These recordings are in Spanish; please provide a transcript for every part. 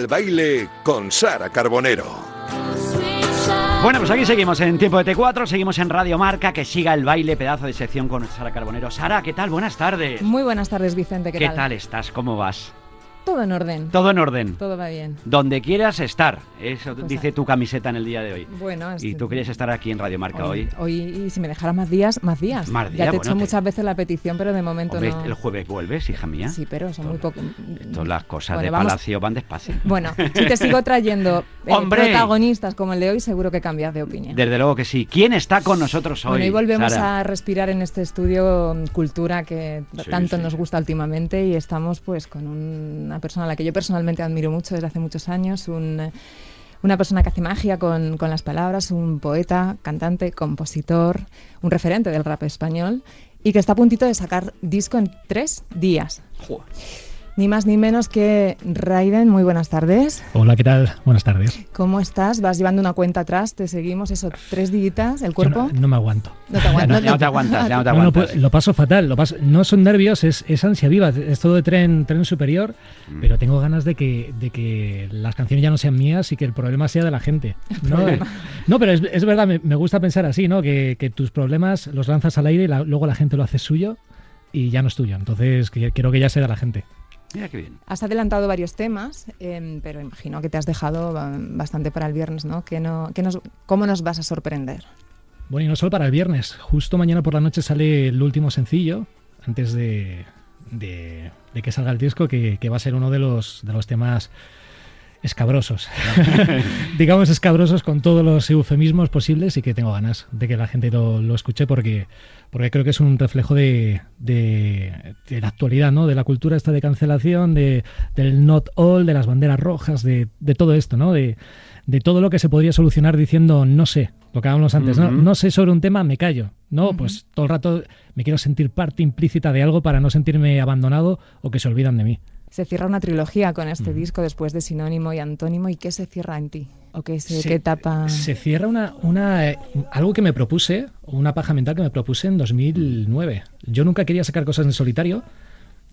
El baile con Sara Carbonero. Bueno, pues aquí seguimos en Tiempo de T4, seguimos en Radio Marca, que siga el baile, pedazo de sección con Sara Carbonero. Sara, ¿qué tal? Buenas tardes. Muy buenas tardes, Vicente. ¿Qué, ¿Qué tal estás? ¿Cómo vas? Todo en orden. Todo en orden. Todo va bien. Donde quieras estar. Eso Pues dice a- tu camiseta en el día de hoy. Bueno, Y este- tú querías estar aquí en Radio Marca hoy. Hoy, y si me dejaras más días, más días. Más ya días, te he bueno, hecho te- muchas veces la petición, pero de momento Hombre, no. el jueves vuelves, hija mía. Sí, pero son muy pocos. Todas las cosas Bueno, de vamos- Palacio van despacio. Bueno, si te sigo trayendo eh, ¡Hombre! protagonistas como el de hoy, seguro que cambias de opinión. Desde luego que sí. ¿Quién está con nosotros hoy? bueno, y volvemos Sara? a respirar en este estudio mm, cultura que Sí, tanto sí. nos gusta últimamente y estamos pues con un- una persona a la que yo personalmente admiro mucho desde hace muchos años, un, una persona que hace magia con, con las palabras, un poeta, cantante, compositor, un referente del rap español y que está a puntito de sacar disco en tres días. Ni más ni menos que Raiden, muy buenas tardes. Hola, ¿qué tal? Buenas tardes. ¿Cómo estás? ¿Vas llevando una cuenta atrás? ¿Te seguimos eso tres dígitas? ¿El cuerpo? No, no me aguanto. No te Ya aguantas. no, ya no te aguantas, ya no te No, no, aguantas. pues, lo paso fatal. Lo paso, no son nervios, es, es ansia viva. Es todo de tren, tren superior. Mm. Pero tengo ganas de que, de que las canciones ya no sean mías y que el problema sea de la gente. No, no pero es, es verdad, me, me gusta pensar así, ¿no? Que, que tus problemas los lanzas al aire y la- luego la gente lo hace suyo y ya no es tuyo. Entonces que- quiero que ya sea de la gente. Mira qué bien. Has adelantado varios temas, em, pero imagino que te has dejado ba- bastante para el viernes, ¿no? ¿Qué no, qué nos, ¿Cómo nos vas a sorprender? Bueno, y no solo para el viernes. Justo mañana por la noche sale el último sencillo, antes de, de- de que salga el disco, que, que va a ser uno de los, de los temas escabrosos. Digamos escabrosos con todos los eufemismos posibles y que tengo ganas de que la gente lo, lo escuche porque, porque creo que es un reflejo de, de- de la actualidad, ¿no? De la cultura esta de cancelación, de, del not all, de las banderas rojas, de, de todo esto, ¿no? De, de todo lo que se podría solucionar diciendo no sé, lo que hablábamos antes, ¿no? No sé sobre un tema, me callo. No, pues todo el rato me quiero sentir parte implícita de algo para no sentirme abandonado o que se olvidan de mí. Se cierra una trilogía con este disco después de Sinónimo y Antónimo. ¿Y qué se cierra en ti? ¿O qué, se, Se- qué etapa? Se cierra una, una eh, algo que me propuse, una paja mental que me propuse en 2009. Yo nunca quería sacar cosas en solitario.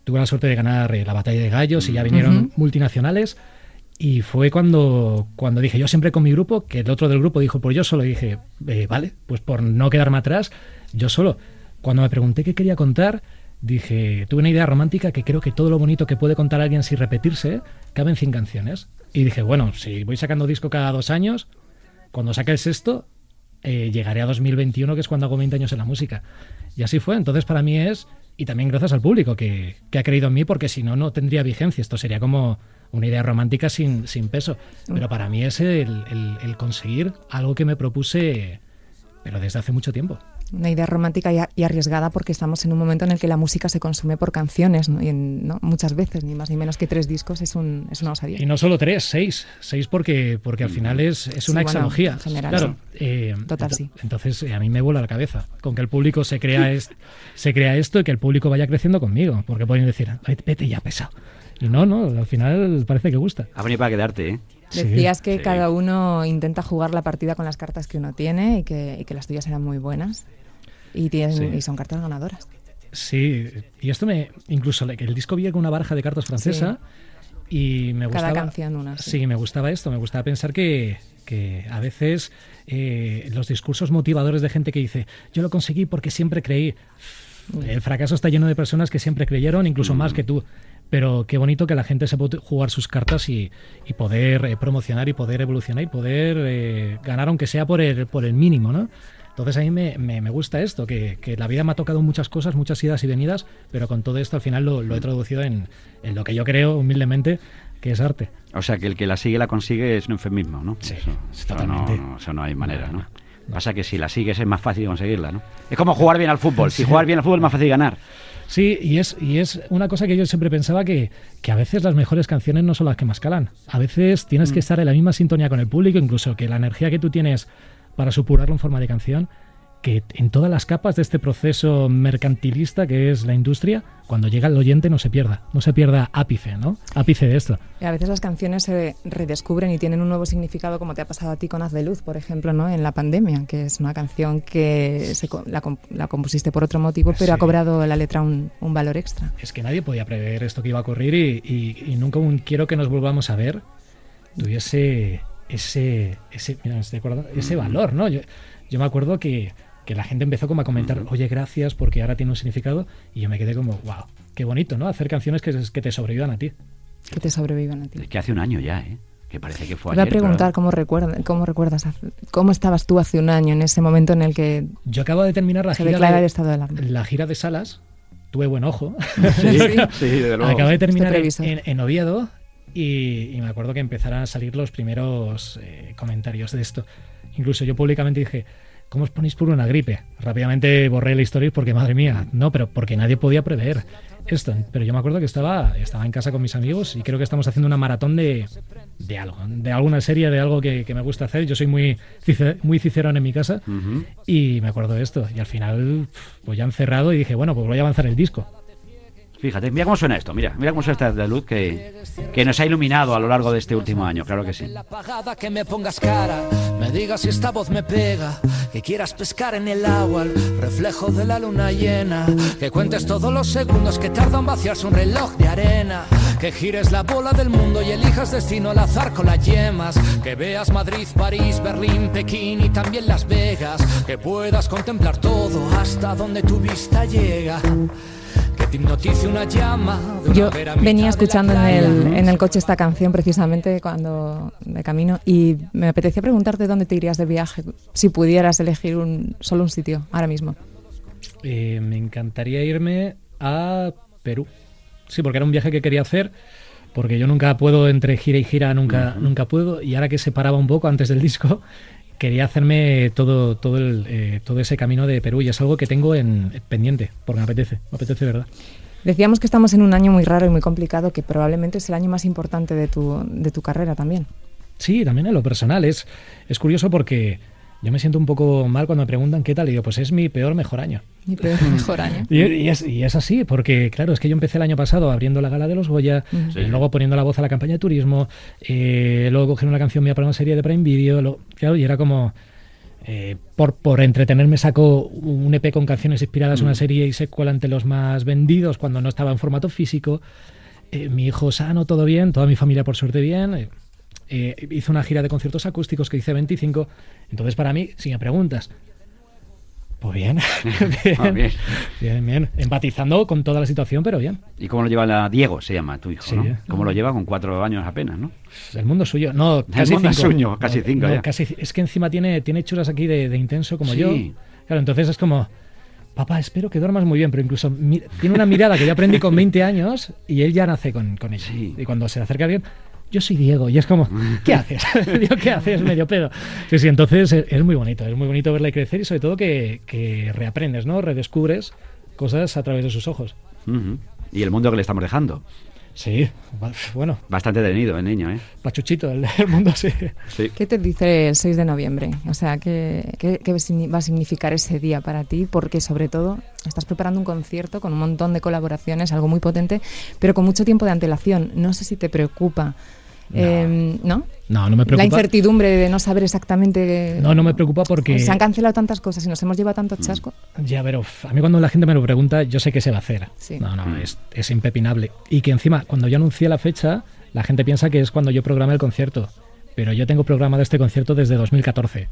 Tuve la suerte de ganar eh, la batalla de gallos y ya vinieron multinacionales. Y fue cuando, cuando dije, yo siempre con mi grupo, que el otro del grupo dijo por yo solo, y dije, eh, vale, pues por no quedarme atrás, yo solo. Cuando me pregunté qué quería contar, dije, tuve una idea romántica que creo que todo lo bonito que puede contar alguien sin repetirse cabe en 100 canciones. Y dije, bueno, si voy sacando disco cada dos años, cuando saque el sexto, eh, llegaré a 2021, que es cuando hago 20 años en la música. Y así fue. Entonces, para mí es, y también gracias al público que, que ha creído en mí, porque si no, no tendría vigencia. Esto sería como una idea romántica sin, sin peso. Pero para mí es el, conseguir algo que me propuse, pero desde hace mucho tiempo. Una idea romántica y, arriesgada porque estamos en un momento en el que la música se consume por canciones, ¿no? Y en- ¿no? muchas veces, ni más ni menos que tres discos, es, un, es una osadía. Y no solo tres, seis. Seis porque, porque al final es, es Sí, una bueno, exalogía. en general, claro. eh, Total, sí. Entonces eh, a mí me vuela la cabeza con que el público se crea, es- se crea esto y que el público vaya creciendo conmigo. Porque pueden decir, "Vete- vete ya pesado. Y no, no, al final parece que gusta. Ha venido para quedarte, ¿eh? Decías que Sí. cada uno intenta jugar la partida con las cartas que uno tiene y que, y que las tuyas eran muy buenas. Y, tienen, Sí. y son cartas ganadoras. Sí, y esto me. Incluso el disco viene con una baraja de cartas francesa y me Cada gustaba. canción una. sí. Sí, me gustaba esto, me gustaba pensar que, que a veces eh, los discursos motivadores de gente que dice, yo lo conseguí porque siempre creí. El fracaso está lleno de personas que siempre creyeron, incluso más que tú. Pero qué bonito que la gente se puede jugar sus cartas y, y poder eh, promocionar y poder evolucionar y poder eh, ganar, aunque sea por el, por el mínimo, ¿no? Entonces a mí me, me- me gusta esto, que, que la vida me ha tocado muchas cosas, muchas idas y venidas, pero con todo esto al final lo, lo he traducido en, en lo que yo creo humildemente que es arte. O sea, que el que la sigue la consigue es un eufemismo, ¿no? Sí, eso, eso totalmente. No, eso no hay manera, ¿no? Pasa que si la sigues es más fácil conseguirla, ¿no? Es como jugar bien al fútbol. Si juegas bien al fútbol es más fácil ganar. Sí, y es, y es una cosa que yo siempre pensaba que, que a veces las mejores canciones no son las que más calan. A veces tienes que estar en la misma sintonía con el público, incluso que la energía que tú tienes para supurarlo en forma de canción que en todas las capas de este proceso mercantilista que es la industria, cuando llega el oyente no se pierda, no se pierda ápice, ¿no? Ápice de esto. Y a veces las canciones se redescubren y tienen un nuevo significado, como te ha pasado a ti con Haz de Luz, por ejemplo, ¿no? En La Pandemia, que es una canción que se la, la compusiste por otro motivo, pero Sí. ha cobrado la letra un, un valor extra. Es que nadie podía prever esto que iba a ocurrir y, y- y nunca un quiero que nos volvamos a ver tuviese ese, ese, mira, me ese valor, ¿no? Yo, yo me acuerdo que, que la gente empezó como a comentar, oye, gracias porque ahora tiene un significado y yo me quedé como, wow, qué bonito, ¿no? Hacer canciones que, que te sobrevivan a ti. Que te sobrevivan a ti. Es que hace un año ya, ¿eh? Que parece que Te fue voy a ayer. preguntar pero- cómo, recuerda, cómo recuerdas, cómo estabas tú hace un año en ese momento en el que Yo acabo de terminar la se gira declara de, el estado de alarma. la gira de salas, tuve buen ojo. Sí, luego. Acabé de terminar en, en- en Oviedo y, y me acuerdo que empezaron a salir los primeros eh, comentarios de esto. Incluso yo públicamente dije, ¿cómo os ponéis por una gripe? Rápidamente borré la historia porque, madre mía, no, pero porque nadie podía prever esto. Pero yo me acuerdo que estaba, estaba en casa con mis amigos y creo que estamos haciendo una maratón de, de algo, de alguna serie, de algo que, que me gusta hacer. Yo soy muy, muy cicerón en mi casa y me acuerdo de esto. Y al final, pues ya han cerrado y dije, bueno, pues voy a avanzar el disco. Fíjate, mira cómo suena esto, mira, mira cómo suena esta luz que, que nos ha iluminado a lo largo de este último año, claro que sí. La apagada que me pongas cara, me digas si esta voz me pega, que quieras pescar en el agua el reflejo de la luna llena, que cuentes todos los segundos que tarda en vaciarse un reloj de arena, que gires la bola del mundo y elijas destino al azar con las yemas, que veas Madrid, París, Berlín, Pekín y también Las Vegas, que puedas contemplar todo hasta donde tu vista llega. Yo venía escuchando en el, en el coche esta canción precisamente cuando de camino y me apetecía preguntarte dónde te irías de viaje si pudieras elegir un, solo un sitio ahora mismo. Eh, me encantaría irme a Perú. Sí, porque era un viaje que quería hacer, porque yo nunca puedo, entre gira y gira, nunca, nunca puedo. Y ahora que se paraba un poco antes del disco, quería hacerme todo, todo, el, eh, todo ese camino de Perú. Y es algo que tengo en pendiente, porque me apetece, me apetece, de ¿verdad? Decíamos que estamos en un año muy raro y muy complicado que probablemente es el año más importante de tu, de tu carrera también. Sí, también en lo personal. Es, es curioso porque yo me siento un poco mal cuando me preguntan qué tal. Y digo, pues es mi peor mejor año. Mi peor mejor año. Y, y es, y es así, porque claro, es que yo empecé el año pasado abriendo la gala de los Goya, Sí. y luego poniendo la voz a la campaña de turismo, eh, luego coger una canción mía para una serie de Prime Video, lo- claro, y era como... eh, por, por entretenerme saco un EP con canciones inspiradas en una serie y se cuela ante los más vendidos cuando no estaba en formato físico. Eh, mi hijo sano, todo bien, toda mi familia por suerte bien. Eh, eh, hice una gira de conciertos acústicos que hice 25. Entonces, para mí, si me preguntas, pues bien, Ah, bien. bien, bien. Empatizando con toda la situación, pero bien. ¿Y cómo lo lleva la Diego, se llama tu hijo, Sí. ¿no? ¿Cómo lo lleva con cuatro años apenas, no? El mundo suyo. No, casi mundo cinco. suyo, casi cinco no, ya. casi- es que encima tiene, tiene churas aquí de, de intenso como Sí. yo. Claro, entonces es como, papá, espero que duermas muy bien, pero incluso tiene una mirada que yo aprendí con 20 años y él ya nace con, con ella. Sí. Y cuando se le acerca alguien, yo soy Diego. Y es como, ¿qué haces? Digo, ¿qué haces? Medio pedo. Sí, sí, entonces es, muy bonito. Es muy bonito verle crecer y sobre todo que, que reaprendes, ¿no? Redescubres cosas a través de sus ojos. Y el mundo que le estamos dejando. Sí, bueno, Bastante detenido el niño, ¿eh? pachuchito, el, el mundo sí. Sí. ¿Qué te dice el 6 de noviembre? O sea, ¿qué, qué- qué va a significar ese día para ti? Porque sobre todo estás preparando un concierto con un montón de colaboraciones, algo muy potente, pero con mucho tiempo de antelación. No sé si te preocupa, No. eh, ¿no? No, no me preocupa. La incertidumbre de no saber exactamente... No, no me preocupa porque... Se han cancelado tantas cosas y nos hemos llevado tanto chasco. Ya, pero a mí cuando la gente me lo pregunta, yo sé que se va a hacer. Sí. No, no, Mm. es, es impepinable. Y que encima, cuando yo anuncié la fecha, la gente piensa que es cuando yo programé el concierto. Pero yo tengo programado este concierto desde 2014.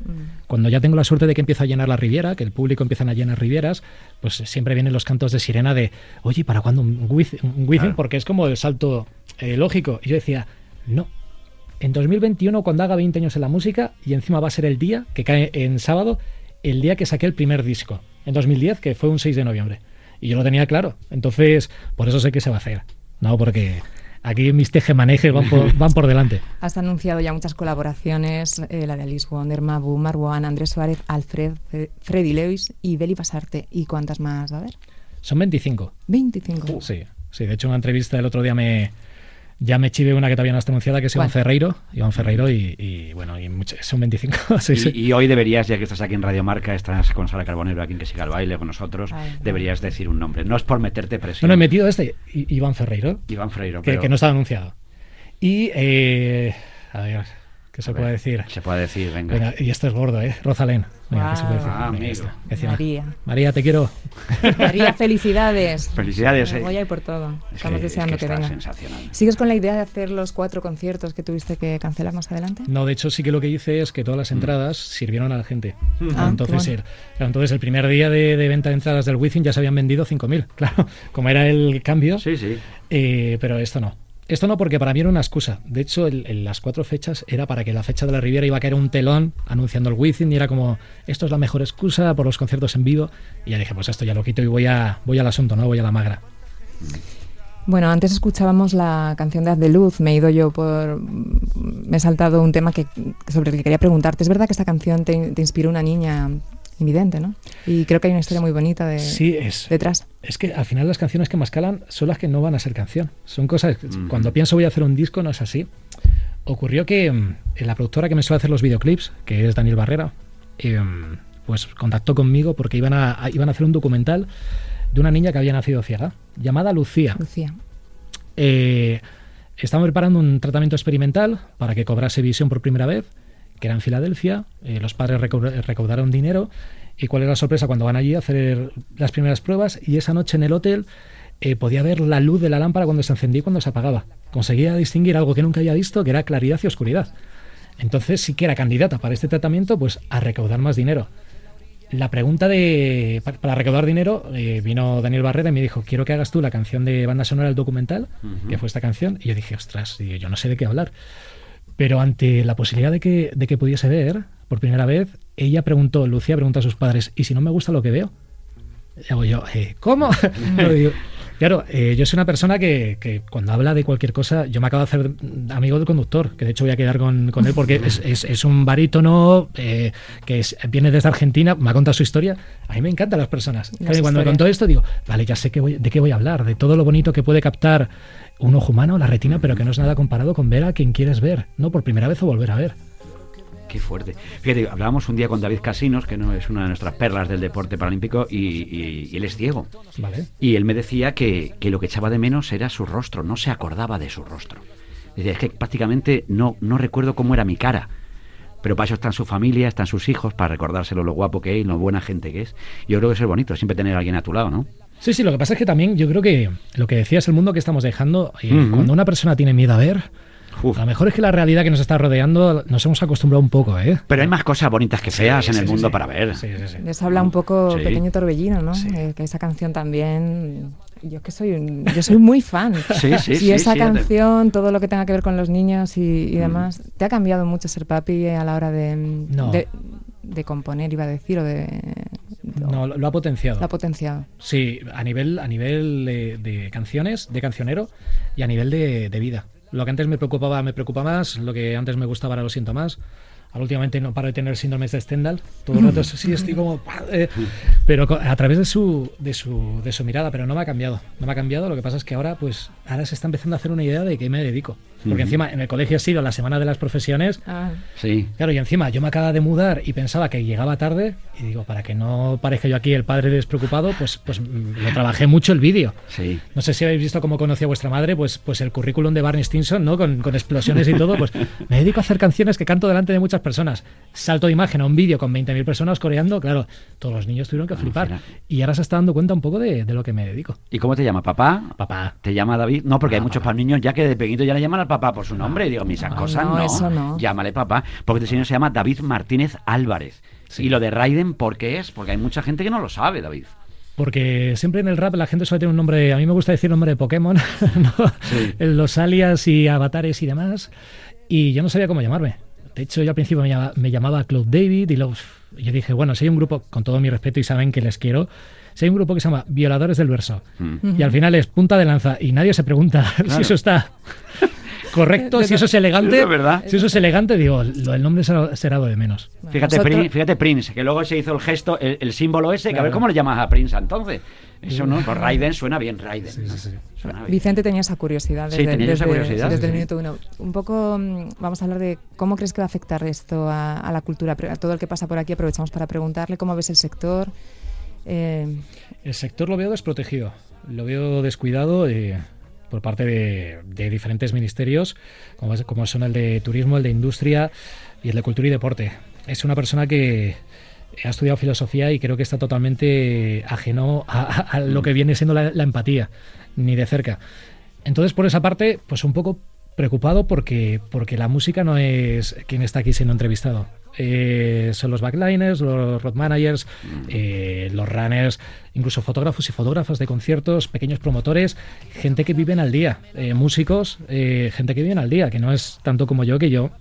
Cuando ya tengo la suerte de que empieza a llenar la Riviera, que el público empieza a llenar Rivieras, pues siempre vienen los cantos de sirena de, oye, ¿para cuándo un Wizzing? Un? Claro. Porque es como el salto eh, lógico. Y yo decía, no, en 2021, cuando haga 20 años en la música, y encima va a ser el día que cae en sábado, el día que saqué el primer disco, en 2010, que fue un 6 de noviembre. Y yo lo tenía claro. Entonces, por eso sé que se va a hacer. No, porque aquí mis tejemanejes van por, van por delante. Has anunciado ya muchas colaboraciones, eh, la de Alice Wonder, Mabu, Marwan, Andrés Suárez, Alfred, Fe- Freddy Lewis y Beli Pasarte. ¿Y cuántas más? A ver, Son 25. 25. Sí, sí. De hecho, en una entrevista el otro día me, Ya me chive una que todavía no está anunciada, que es Iván. Ferreiro. Iván Ferreiro y, y, bueno, y mucho- son 25. sí, sí. Y, hoy deberías, ya que estás aquí en Radio Marca, estás con Sara Carbonero, aquí en Que Siga el Baile con nosotros, Ay, no. deberías decir un nombre. No es por meterte No, presión. no, he metido este, I- Iván Ferreiro, Iván Freiro. que, pero- que no estaba anunciado. Y, eh, a ver, ¿qué se A ver, puede decir? Se puede decir, venga. Venga, y esto es gordo, ¿eh? Rosalén. Venga, ¿qué se puede decir? Ah, Venga, amigo. que María. María, te quiero. María, felicidades. Felicidades, Me eh. Voy a ir por todo. Es Estamos que- es deseando que que, venga. sensacional. ¿Sigues con la idea de hacer los cuatro conciertos que tuviste que cancelar más adelante? No, de hecho sí que lo que hice es que todas Mm. las entradas sirvieron a la gente. Ah, entonces, qué el, claro, entonces el primer día de, de venta de entradas del Wizzing ya se habían vendido 5.000. Claro, como era el cambio. Sí, sí. Eh, pero esto no. Esto no porque para mí era una excusa. De hecho, el- el- las cuatro fechas era para que la fecha de la Riviera iba a caer un telón anunciando el Wizzing y era como, esto es la mejor excusa por los conciertos en vivo. Y ya dije, pues esto ya lo quito y voy, a, voy al asunto, ¿no? Voy a la magra. Bueno, antes escuchábamos la canción de Haz de Luz. Me he ido yo por. Me he saltado un tema que, sobre el que quería preguntarte. Es verdad que esta canción te, te inspiró una niña invidente, ¿no? Y creo que hay una historia muy bonita de, Sí, es, detrás. Es que al final las canciones que más calan son las que no van a ser canción. Son cosas. Cuando pienso voy a hacer un disco, no es así. Ocurrió que mm, la productora que me suele hacer los videoclips, que es Daniel Barrera, eh, pues contactó conmigo porque iban a, a- iban a hacer un documental de una niña que había nacido ciega, llamada Lucía. Lucía. Eh, estaban preparando un tratamiento experimental para que cobrase visión por primera vez, que era en Filadelfia. Eh, los padres recau- recaudaron dinero. ¿Y cuál es la sorpresa cuando van allí a hacer las primeras pruebas? Y esa noche en el hotel eh, podía ver la luz de la lámpara cuando se encendía y cuando se apagaba. Conseguía distinguir algo que nunca había visto, que era claridad y oscuridad. Entonces sí que era candidata para este tratamiento, pues a recaudar más dinero. La pregunta de pa- para recaudar dinero eh, vino Daniel Barrera y me dijo quiero que hagas tú la canción de banda sonora del documental que fue esta canción y yo dije ostras yo no sé de qué hablar pero ante la posibilidad de que, de que pudiese ver por primera vez ella preguntó Lucía preguntó a sus padres y si no me gusta lo que veo y hago yo eh, ¿cómo? No, digo, Claro, eh, yo soy una persona que, que cuando habla de cualquier cosa, yo me acabo de hacer amigo del conductor, que de hecho voy a quedar con, con él porque es, es- es un barítono eh, que es- viene desde Argentina, me ha contado su historia. A mí me encantan las personas. Las Claro, cuando me contó esto, digo, vale, ya sé que voy- de qué voy a hablar, de todo lo bonito que puede captar un ojo humano, la retina, pero que no es nada comparado con ver a quien quieres ver, ¿no? Por primera vez o volver a ver. Qué fuerte. Fíjate, hablábamos un día con David Casinos, que no es una de nuestras perlas del deporte paralímpico, y, y- y él es ciego. ¿Vale? Y él me decía que, que lo que echaba de menos era su rostro, no se acordaba de su rostro. Decía, es que prácticamente no, no recuerdo cómo era mi cara. Pero para eso están su familia, están sus hijos, para recordárselo lo guapo que es lo buena gente que es. Yo creo que eso es bonito, siempre tener a alguien a tu lado, ¿no? Sí, sí, lo que pasa es que también yo creo que lo que decías, el mundo que estamos dejando, y Ujú. cuando una persona tiene miedo a ver, Uf. a lo mejor es que la realidad que nos está rodeando nos hemos acostumbrado un poco, ¿eh? Pero hay más cosas bonitas que feas Sí, en sí, el sí, mundo sí. para ver. Sí, sí, sí. Les habla un poco Sí. Pequeño Torbellino, ¿no? Sí. Eh, que esa canción también. Yo que soy un- yo soy muy fan. Sí, sí, y sí, esa sí, canción, todo lo que tenga que ver con los niños y, y demás, ¿te ha cambiado mucho ser papi a la hora de, No. de, de componer, iba a decir, o de. No, lo, lo ha potenciado. Lo ha potenciado. Sí, a nivel, a nivel de, de canciones, de cancionero y a nivel de, de vida. Lo que antes me preocupaba me preocupa más, lo que antes me gustaba ahora lo siento más. Ahora últimamente no paro de tener síndromes de Stendhal. Todo el rato sí estoy como... eh, pero a través de su, de, su, de su mirada, pero no me ha cambiado. No me ha cambiado, lo que pasa es que ahora pues ahora se está empezando a hacer una idea de qué me dedico. Porque encima en el colegio ha sido la semana de las profesiones Ah, Sí. Claro, y encima yo me acaba de mudar y pensaba que llegaba tarde y digo, para que no parezca yo aquí el padre despreocupado, pues, pues mm, lo trabajé mucho el vídeo. Sí. No sé si habéis visto cómo conocí a vuestra madre, pues, pues el currículum de Barney Stinson, ¿no? Con, con explosiones y todo, pues me dedico a hacer canciones que canto delante de muchas personas. Salto de imagen a un vídeo con 20.000 personas coreando, claro, todos los niños tuvieron que flipar. fina. Y ahora se está dando cuenta un poco de, de lo que me dedico. ¿Y cómo te llama? ¿Papá? Papá. ¿Te llama David? No, porque hay Ah, muchos papá. niños ya que de pequeñito ya le llaman al papá por su nombre. Y digo, mis No, cosas no, no. eso no. Llámale papá. Porque este señor se llama David Martínez Álvarez. Y lo de Raiden, ¿por qué es? Porque hay mucha gente que no lo sabe, David. Porque siempre en el rap la gente suele tener un nombre, a mí me gusta decir nombre de Pokémon, ¿no? Sí. En los alias y avatares y demás, y yo no sabía cómo llamarme. De hecho, yo al principio me llamaba, me llamaba Cloud David y luego yo dije, bueno, si hay un grupo, con todo mi respeto y saben que les quiero, si hay un grupo que se llama Violadores del Verso, Mm. y al final es punta de lanza y nadie se pregunta si eso está correcto, si eso es elegante, Es verdad. si eso es elegante, digo, lo del nombre será, será lo de menos. Fíjate, Prince, fíjate Prince, que luego se hizo el gesto, el, el símbolo ese, que a ver cómo le llamas a Prince entonces. Eso no, pues Raiden suena bien, Raiden. Sí, sí, sí. Suena bien. Vicente tenía esa curiosidad Sí, desde, tenía esa curiosidad, desde el sí. minuto uno. Un poco mm, vamos a hablar de cómo crees que va a afectar esto a, a la cultura, a todo el que pasa por aquí. Aprovechamos para preguntarle cómo ves el sector. Eh, El sector lo veo desprotegido, lo veo descuidado eh, por parte de, diferentes ministerios, como, son el de turismo, el de industria y el de cultura y deporte. Es una persona que ha estudiado filosofía y creo que está totalmente ajeno a lo que viene siendo la, la empatía, ni de cerca. Entonces, por esa parte, pues un poco preocupado porque, porque la música no es quien está aquí siendo entrevistado. Eh, son los backliners, los road managers, eh, los runners, incluso fotógrafos y fotógrafas de conciertos, pequeños promotores, gente que viven al día, eh, músicos, eh, gente que viven al día, que no es tanto como yo, que yo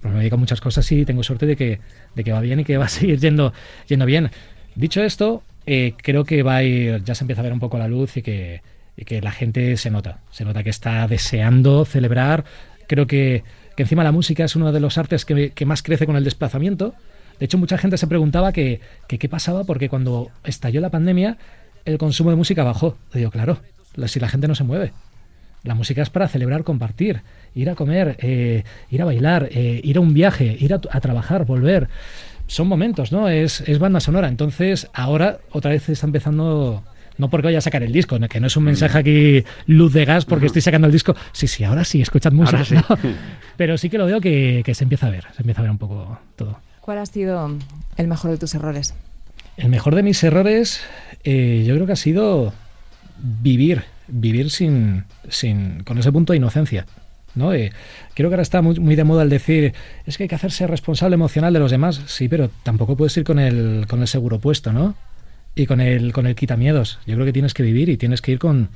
pues me dedico a muchas cosas y tengo suerte de que, de que va bien y que va a seguir yendo, yendo bien. Dicho esto, eh, creo que va a ir, ya se empieza a ver un poco la luz y que, y que la gente se nota, se nota que está deseando celebrar. Creo que, encima la música es uno de los artes que, más crece con el desplazamiento. De hecho, mucha gente se preguntaba que, qué pasaba porque cuando estalló la pandemia el consumo de música bajó. Digo, claro, la- si la gente no se mueve. La música es para celebrar, compartir, ir a comer, eh, ir a bailar, eh, ir a un viaje, ir a, a trabajar, volver. Son momentos, ¿no? Es, es banda sonora. Entonces, ahora otra vez está empezando. No porque vaya a sacar el disco, ¿no? que no es un mensaje aquí luz de gas porque estoy sacando el disco. Sí, sí, ahora sí, escuchad música. Sí. ¿no? Pero sí que lo veo que, que se empieza a ver, se empieza a ver un poco todo. ¿Cuál ha sido el mejor de tus errores? El mejor de mis errores, eh, yo creo que ha sido vivir, vivir sin, sin con ese punto de inocencia. ¿no? Eh, creo que ahora está muy, muy de moda el decir, es que hay que hacerse responsable emocional de los demás. Sí, pero tampoco puedes ir con el, con el seguro puesto, ¿no? Y con el, con el quitamiedos. Yo creo que tienes que vivir y tienes que ir con,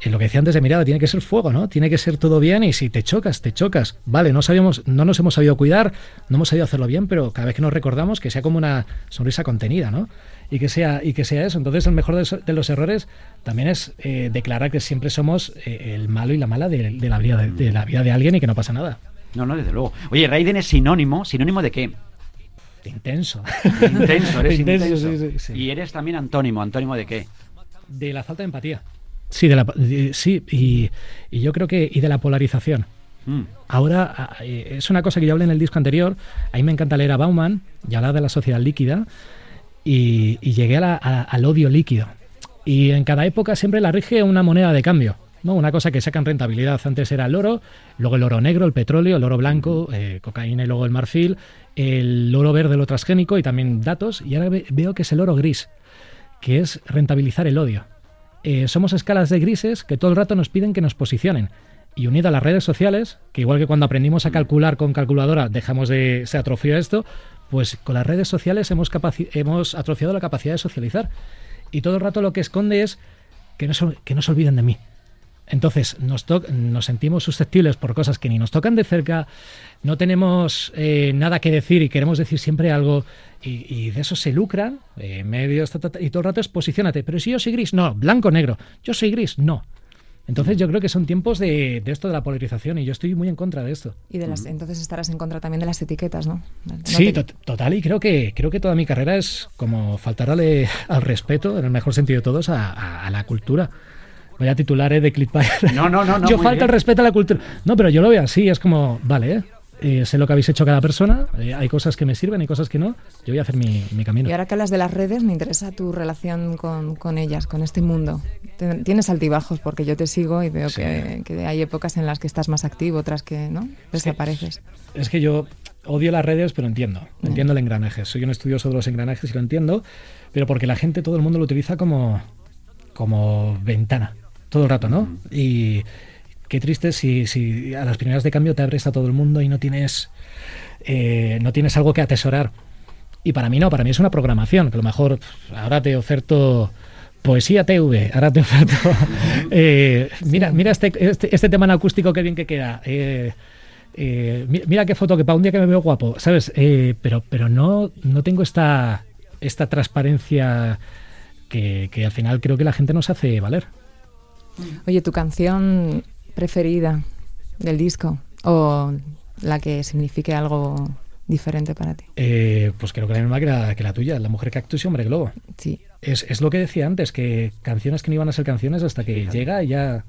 en lo que decía antes de mirada, tiene que ser fuego, ¿no? Tiene que ser todo bien y si te chocas, te chocas. Vale, no sabíamos, no nos hemos sabido cuidar, no hemos sabido hacerlo bien, pero cada vez que nos recordamos que sea como una sonrisa contenida, ¿no? Y que sea, y que sea eso. Entonces el mejor de, los errores también es eh, declarar que siempre somos eh, el malo y la mala de, de la vida de, de la vida de alguien y que no pasa nada. No, no, desde luego. Oye, Raiden es sinónimo, sinónimo de qué? Intenso. Intenso, eres Intenso, intenso. sí, sí, sí. Y eres también antónimo, antónimo de qué? De la falta de empatía. Sí, de la, de- sí y, y yo creo que y de la polarización. Mm. Ahora eh, es una cosa que yo hablé en el disco anterior. A mí me encanta leer a Bauman y hablar de la sociedad líquida y, y llegué a la- a- al odio líquido. Y en cada época siempre la rige una moneda de cambio. ¿No? Una cosa que sacan rentabilidad. Antes era el oro, luego el oro negro, el petróleo, el oro blanco, eh, cocaína y luego el marfil, el oro verde, lo transgénico y también datos. Y ahora ve- veo que es el oro gris, que es rentabilizar el odio. Eh, somos escalas de grises que todo el rato nos piden que nos posicionen. Y unido a las redes sociales, que igual que cuando aprendimos a calcular con calculadora dejamos de se atrofió esto, pues con las redes sociales hemos, hemos atrofiado la capacidad de socializar. Y todo el rato lo que esconde es que no que no se olviden de mí. Entonces nos, to- nos sentimos susceptibles por cosas que ni nos tocan de cerca, no tenemos eh, nada que decir y queremos decir siempre algo y, y de eso se lucran eh, medios y todo el rato es posicionate. Pero si yo soy gris, no, blanco, negro. Yo soy gris, no. Entonces yo creo que son tiempos de, de esto de la polarización y yo estoy muy en contra de esto. Y de las, entonces estarás en contra también de las etiquetas, ¿no? No Sí, te- tot- total, y creo que creo que toda mi carrera es como faltarle al respeto, en el mejor sentido de todos, a, a- a la cultura. Vaya titulares de Clickfire. No, no, no, no, yo falta el respeto a la cultura. No, pero yo lo veo así, es como, vale, ¿eh? Eh, sé lo que habéis hecho cada persona, eh, hay cosas que me sirven, hay cosas que no. Yo voy a hacer mi, mi camino. Y ahora que hablas de las redes, me interesa tu relación con, con ellas, con este mundo. Tienes altibajos porque yo te sigo y veo Sí. que, que hay épocas en las que estás más activo, otras que no, desapareces. Es que yo odio las redes, pero entiendo. Entiendo el engranaje. Soy un estudioso de los engranajes y lo entiendo, pero porque la gente, todo el mundo lo utiliza como, como ventana, todo el rato, ¿no? Y qué triste si, si a las primeras de cambio te abres a todo el mundo y no tienes, eh, no tienes algo que atesorar. Y para mí no, para mí es una programación, que a lo mejor ahora te oferto poesía TV, ahora te oferto... eh, mira, mira este, este, este tema en acústico, qué bien que queda. Eh, eh, mi- mira qué foto que para un día que me veo guapo, ¿sabes? Eh, pero pero no, no tengo esta, esta transparencia que, que al final creo que la gente nos hace valer. Oye, ¿tu canción preferida del disco o la que signifique algo diferente para ti? Eh, pues creo que la misma que la, que la tuya, La Mujer Cactus y Hombre Globo. Sí. es, es lo que decía antes, que canciones que no iban a ser canciones hasta que llega y ya...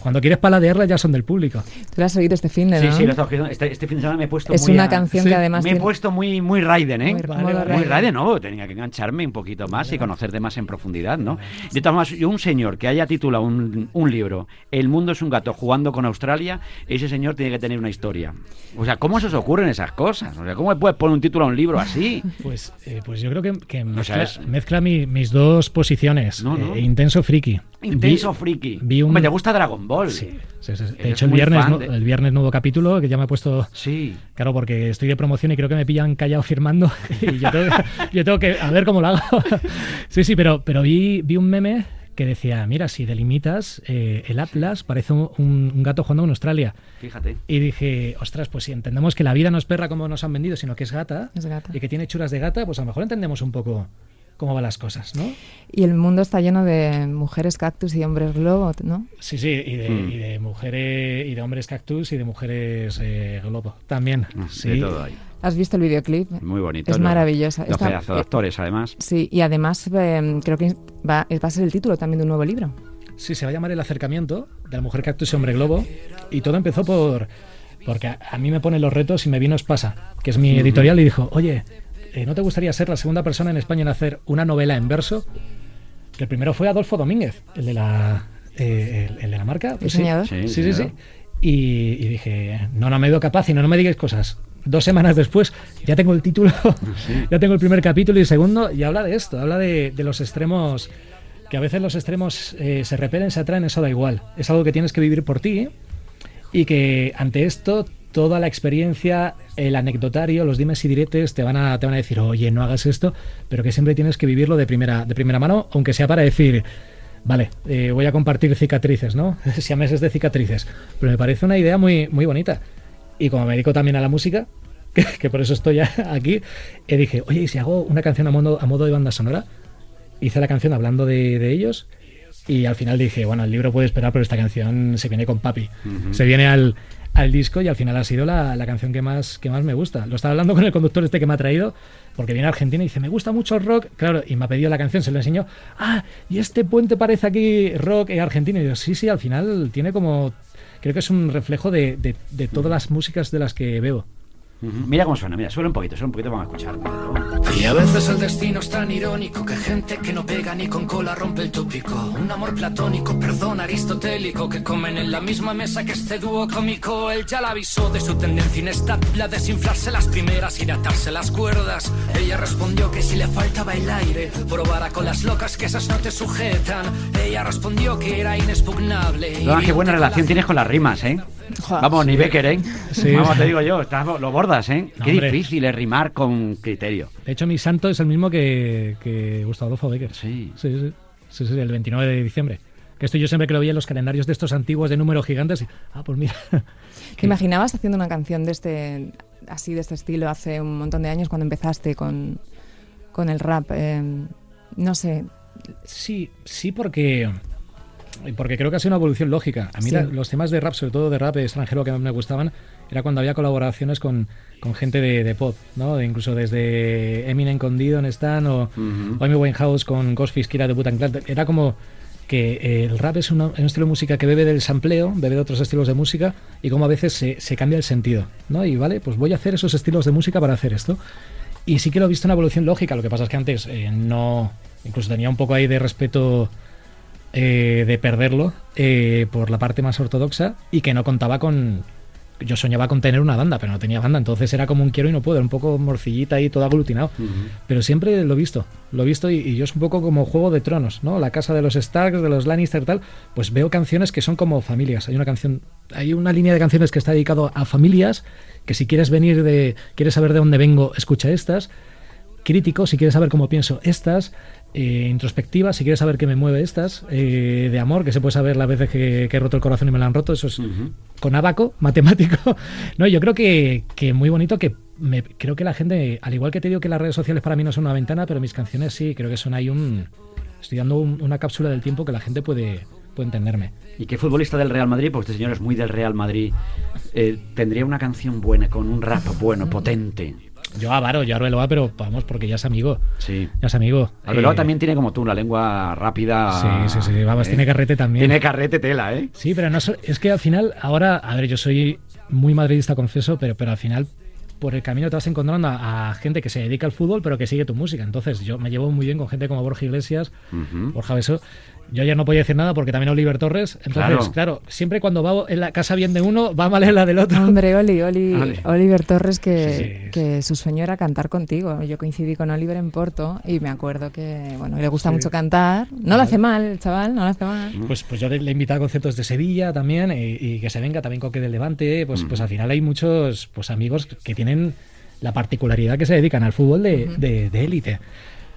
Cuando quieres paladearlas ya son del público. Tú lo has oído este fin de Sí, ¿no? sí, lo he estado escuchando. este, este fin de semana me he puesto Es muy una a- canción Sí. que además Me he puesto muy, muy Raiden, ¿eh? Muy Vale, vale. Muy Raiden. No, tenía que engancharme un poquito más y conocerte más en profundidad, ¿no? De todas maneras, yo un señor que haya titulado un, un libro, El mundo es un gato jugando con Australia, ese señor tiene que tener una historia. O sea, ¿cómo se os ocurren esas cosas? O sea, ¿cómo me puedes poner un título a un libro así? Pues, eh, pues yo creo que, que O sea, mezcla, es- mezcla mi- mis dos posiciones. No, no. Eh, intenso friki. Intenso Vi- friki. vi un- Hombre, ¿te gusta Dragon Ball? Sí, sí, sí, sí. De hecho, el viernes, de- el viernes nuevo capítulo que ya me he puesto... Sí. Claro, porque estoy de promoción y creo que me pillan callado firmando y yo tengo, yo tengo que a ver cómo lo hago. Sí, sí, pero, pero vi, vi un meme que decía, mira, si delimitas eh, el Atlas parece un, un gato jugando en Australia. Fíjate. Y dije, ostras, pues si entendemos que la vida no es perra como nos han vendido, sino que es gata, Es gata. y que tiene churas de gata, pues a lo mejor entendemos un poco cómo van las cosas, ¿no? Y el mundo está lleno de mujeres cactus y hombres globo, ¿no? Sí, sí, y de, Mm. y de mujeres, y de hombres cactus y de mujeres eh, globo también. Sí. De todo ahí. ¿Has visto el videoclip? Muy bonito. Es ¿no? maravillosa. Los Está- pedazos de actores, además. Sí, y además eh, creo que va, va a ser el título también de un nuevo libro. Sí, se va a llamar El acercamiento de la mujer cactus y hombre globo. Y todo empezó por. Porque a, a mí me ponen los retos y me vino pasa, que es mi editorial, y dijo: Oye, eh, ¿no te gustaría ser la segunda persona en España en hacer una novela en verso? Que el primero fue Adolfo Domínguez, el de la, eh, el, el de la marca. Pues sí. Diseñador. Sí, Sí, sí, sí. claro. Y, y dije, no, no me veo capaz y no, no me digáis cosas. Dos semanas después ya tengo el título, ya tengo el primer capítulo y el segundo y habla de esto, habla de, de los extremos, que a veces los extremos eh, se repelen, se atraen, eso da igual. Es algo que tienes que vivir por ti y que ante esto toda la experiencia, el anecdotario, los dimes y diretes te van a, te van a decir, oye, no hagas esto, pero que siempre tienes que vivirlo de primera, de primera mano, aunque sea para decir, vale, eh, voy a compartir cicatrices, ¿no? Si a meses de cicatrices. Pero me parece una idea muy, muy bonita. Y como me dedico también a la música, que, que por eso estoy aquí, eh, dije, oye, ¿y si hago una canción a modo, a modo de banda sonora? Hice la canción hablando de, de ellos y al final dije, bueno, el libro puede esperar, pero esta canción se viene con papi. Se viene al, al disco y al final ha sido la, canción que más, que más me gusta. Lo estaba hablando con el conductor este que me ha traído, porque viene a Argentina y dice, me gusta mucho el rock. Claro, y me ha pedido la canción, se lo enseñó. Ah, y este puente parece aquí rock eh, argentino. Y yo, sí, sí, al final tiene como... Creo que es un reflejo de, de- todas las músicas de las que veo. Ujú. Mira cómo suena, mira, suena un poquito, suena un poquito, vamos a escuchar. Y a veces el destino es tan irónico que gente que no pega ni con cola rompe el tópico. Un amor platónico, perdón, aristotélico, que comen en la misma mesa que este dúo cómico. Él ya la avisó de su tendencia inestable a desinflarse las primeras y de atarse las cuerdas. Ella respondió que si le faltaba el aire, probara con las locas que esas no te sujetan. Ella respondió que era inexpugnable. y No, qué buena relación la- tienes con las rimas, ¿eh? Joder. Vamos, ni Becker, ¿eh? Sí. Vamos, te digo yo, estás- lo bordas, ¿eh? No, qué hombre. difícil es rimar con criterio. De hecho, mi santo es el mismo que, que Gustavo Adolfo Becker. Sí. Sí, sí, sí, sí, el 29 de diciembre. Que esto yo siempre que lo veía en los calendarios de estos antiguos de números gigantes. y, ah, pues mira. ¿Te imaginabas haciendo una canción de este, así de este estilo hace un montón de años cuando empezaste con, con el rap? Eh, no sé, Sí, sí, porque. Porque creo que ha sido una evolución lógica. A mí Sí. la- los temas de rap, sobre todo de rap extranjero que más me gustaban, era cuando había colaboraciones con, con gente de, de pop, ¿no? De incluso desde Eminem con Didon Stan o, Ujú. o Amy Winehouse con Ghostface Killa de Wu-Tang Clan. Era como que eh, el rap es una- un estilo de música que bebe del sampleo, bebe de otros estilos de música y como a veces se, se cambia el sentido, ¿no? Y vale, pues voy a hacer esos estilos de música para hacer esto. Y sí que lo he visto una evolución lógica, lo que pasa es que antes eh, no, incluso tenía un poco ahí de respeto eh, de perderlo eh, por la parte más ortodoxa y que no contaba con... Yo soñaba con tener una banda, pero no tenía banda, entonces era como un quiero y no puedo, era un poco morcillita y todo aglutinado. Pero siempre lo he visto, lo he visto y, y yo es un poco como Juego de Tronos, ¿no? La casa de los Starks, de los Lannister tal, pues veo canciones que son como familias. Hay una canción, hay una línea de canciones que está dedicado a familias, que si quieres venir de, quieres saber de dónde vengo, escucha estas. Crítico, si quieres saber cómo pienso, estas. Eh, introspectiva, si quieres saber qué me mueve estas. Eh, de amor, que se puede saber las veces que, que he roto el corazón y me lo han roto, eso es con abaco, matemático. No, yo creo que, que muy bonito que me, creo que la gente, al igual que te digo que las redes sociales para mí no son una ventana, pero mis canciones sí, creo que son ahí un... Estoy dando un- una cápsula del tiempo que la gente puede, puede entenderme. ¿Y qué futbolista del Real Madrid? Porque este señor es muy del Real Madrid. eh, tendría una canción buena, con un rap bueno, potente. Yo a Varo, yo a Arbeloa, pero vamos, porque ya es amigo. Sí. Ya es amigo. Arbeloa Eh, también tiene como tú la lengua rápida. Sí, sí, sí, vamos, ¿eh? tiene carrete también. Tiene carrete tela, ¿eh? Sí, pero no es que al final, ahora, a ver, yo soy muy madridista, confieso, pero, pero al final por el camino te vas encontrando a, a gente que se dedica al fútbol, pero que sigue tu música. Entonces, yo me llevo muy bien con gente como Borja Iglesias. Borja Beso. Yo ayer no podía decir nada porque también Oliver Torres. Entonces, Claro. claro, siempre cuando va en la casa bien de uno, va mal en la del otro. Hombre, Oli, Oli. Oliver Torres, que, Sí, sí. que su sueño era cantar contigo. Yo coincidí con Oliver en Porto y me acuerdo que, bueno, le gusta Sí. mucho cantar. No lo hace mal, el chaval, no lo hace mal. Pues, pues yo le, le he invitado a conciertos de Sevilla también y, y que se venga también Coque del Levante. Pues, pues al final hay muchos pues amigos que tienen la particularidad que se dedican al fútbol de de- de élite.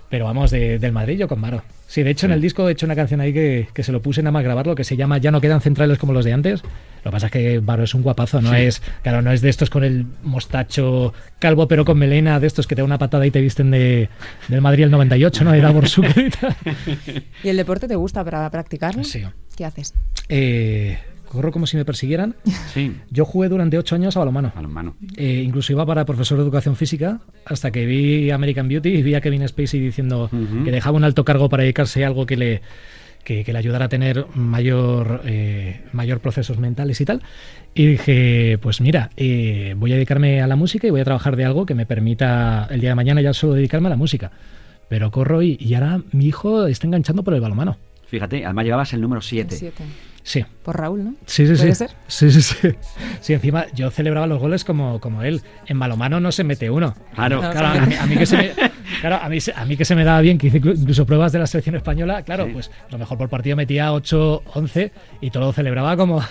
Pero vamos, de- del Madrid yo con Maro. Sí, de hecho en el disco he hecho una canción ahí que, que se lo puse nada más grabarlo, que se llama Ya no quedan centrales como los de antes. Lo que pasa es que Maro es un guapazo, no es, claro, no es de estos con el mostacho calvo pero con melena, de estos que te da una patada y te visten de, del Madrid el 98, ¿no? Era por su ¿Y el deporte te gusta para practicarlo? Sí. ¿Qué haces? Eh, corro como si me persiguieran. Sí. Yo jugué durante ocho años a balonmano. Balonmano. Eh, incluso iba para profesor de educación física hasta que vi American Beauty y vi a Kevin Spacey diciendo Ujú. que dejaba un alto cargo para dedicarse a algo que le, que, que le ayudara a tener mayor, eh, mayor procesos mentales y tal. Y dije, pues mira, eh, voy a dedicarme a la música y voy a trabajar de algo que me permita el día de mañana ya solo dedicarme a la música. Pero corro y, y ahora mi hijo está enganchando por el balonmano. Fíjate, además llevabas el número 7. Sí. Por Raúl, ¿no? Sí, sí, sí. ¿Puede ser? Sí, sí, sí. Sí, encima yo celebraba los goles como, como él. En balomano no se mete uno. Claro. No, Claro, a mí, a mí que se me, claro, a mí, se- a mí que se me daba bien, que hice inclu- incluso pruebas de la selección española, claro, Sí. pues a lo mejor por partido metía 8, 11 y todo lo celebraba como...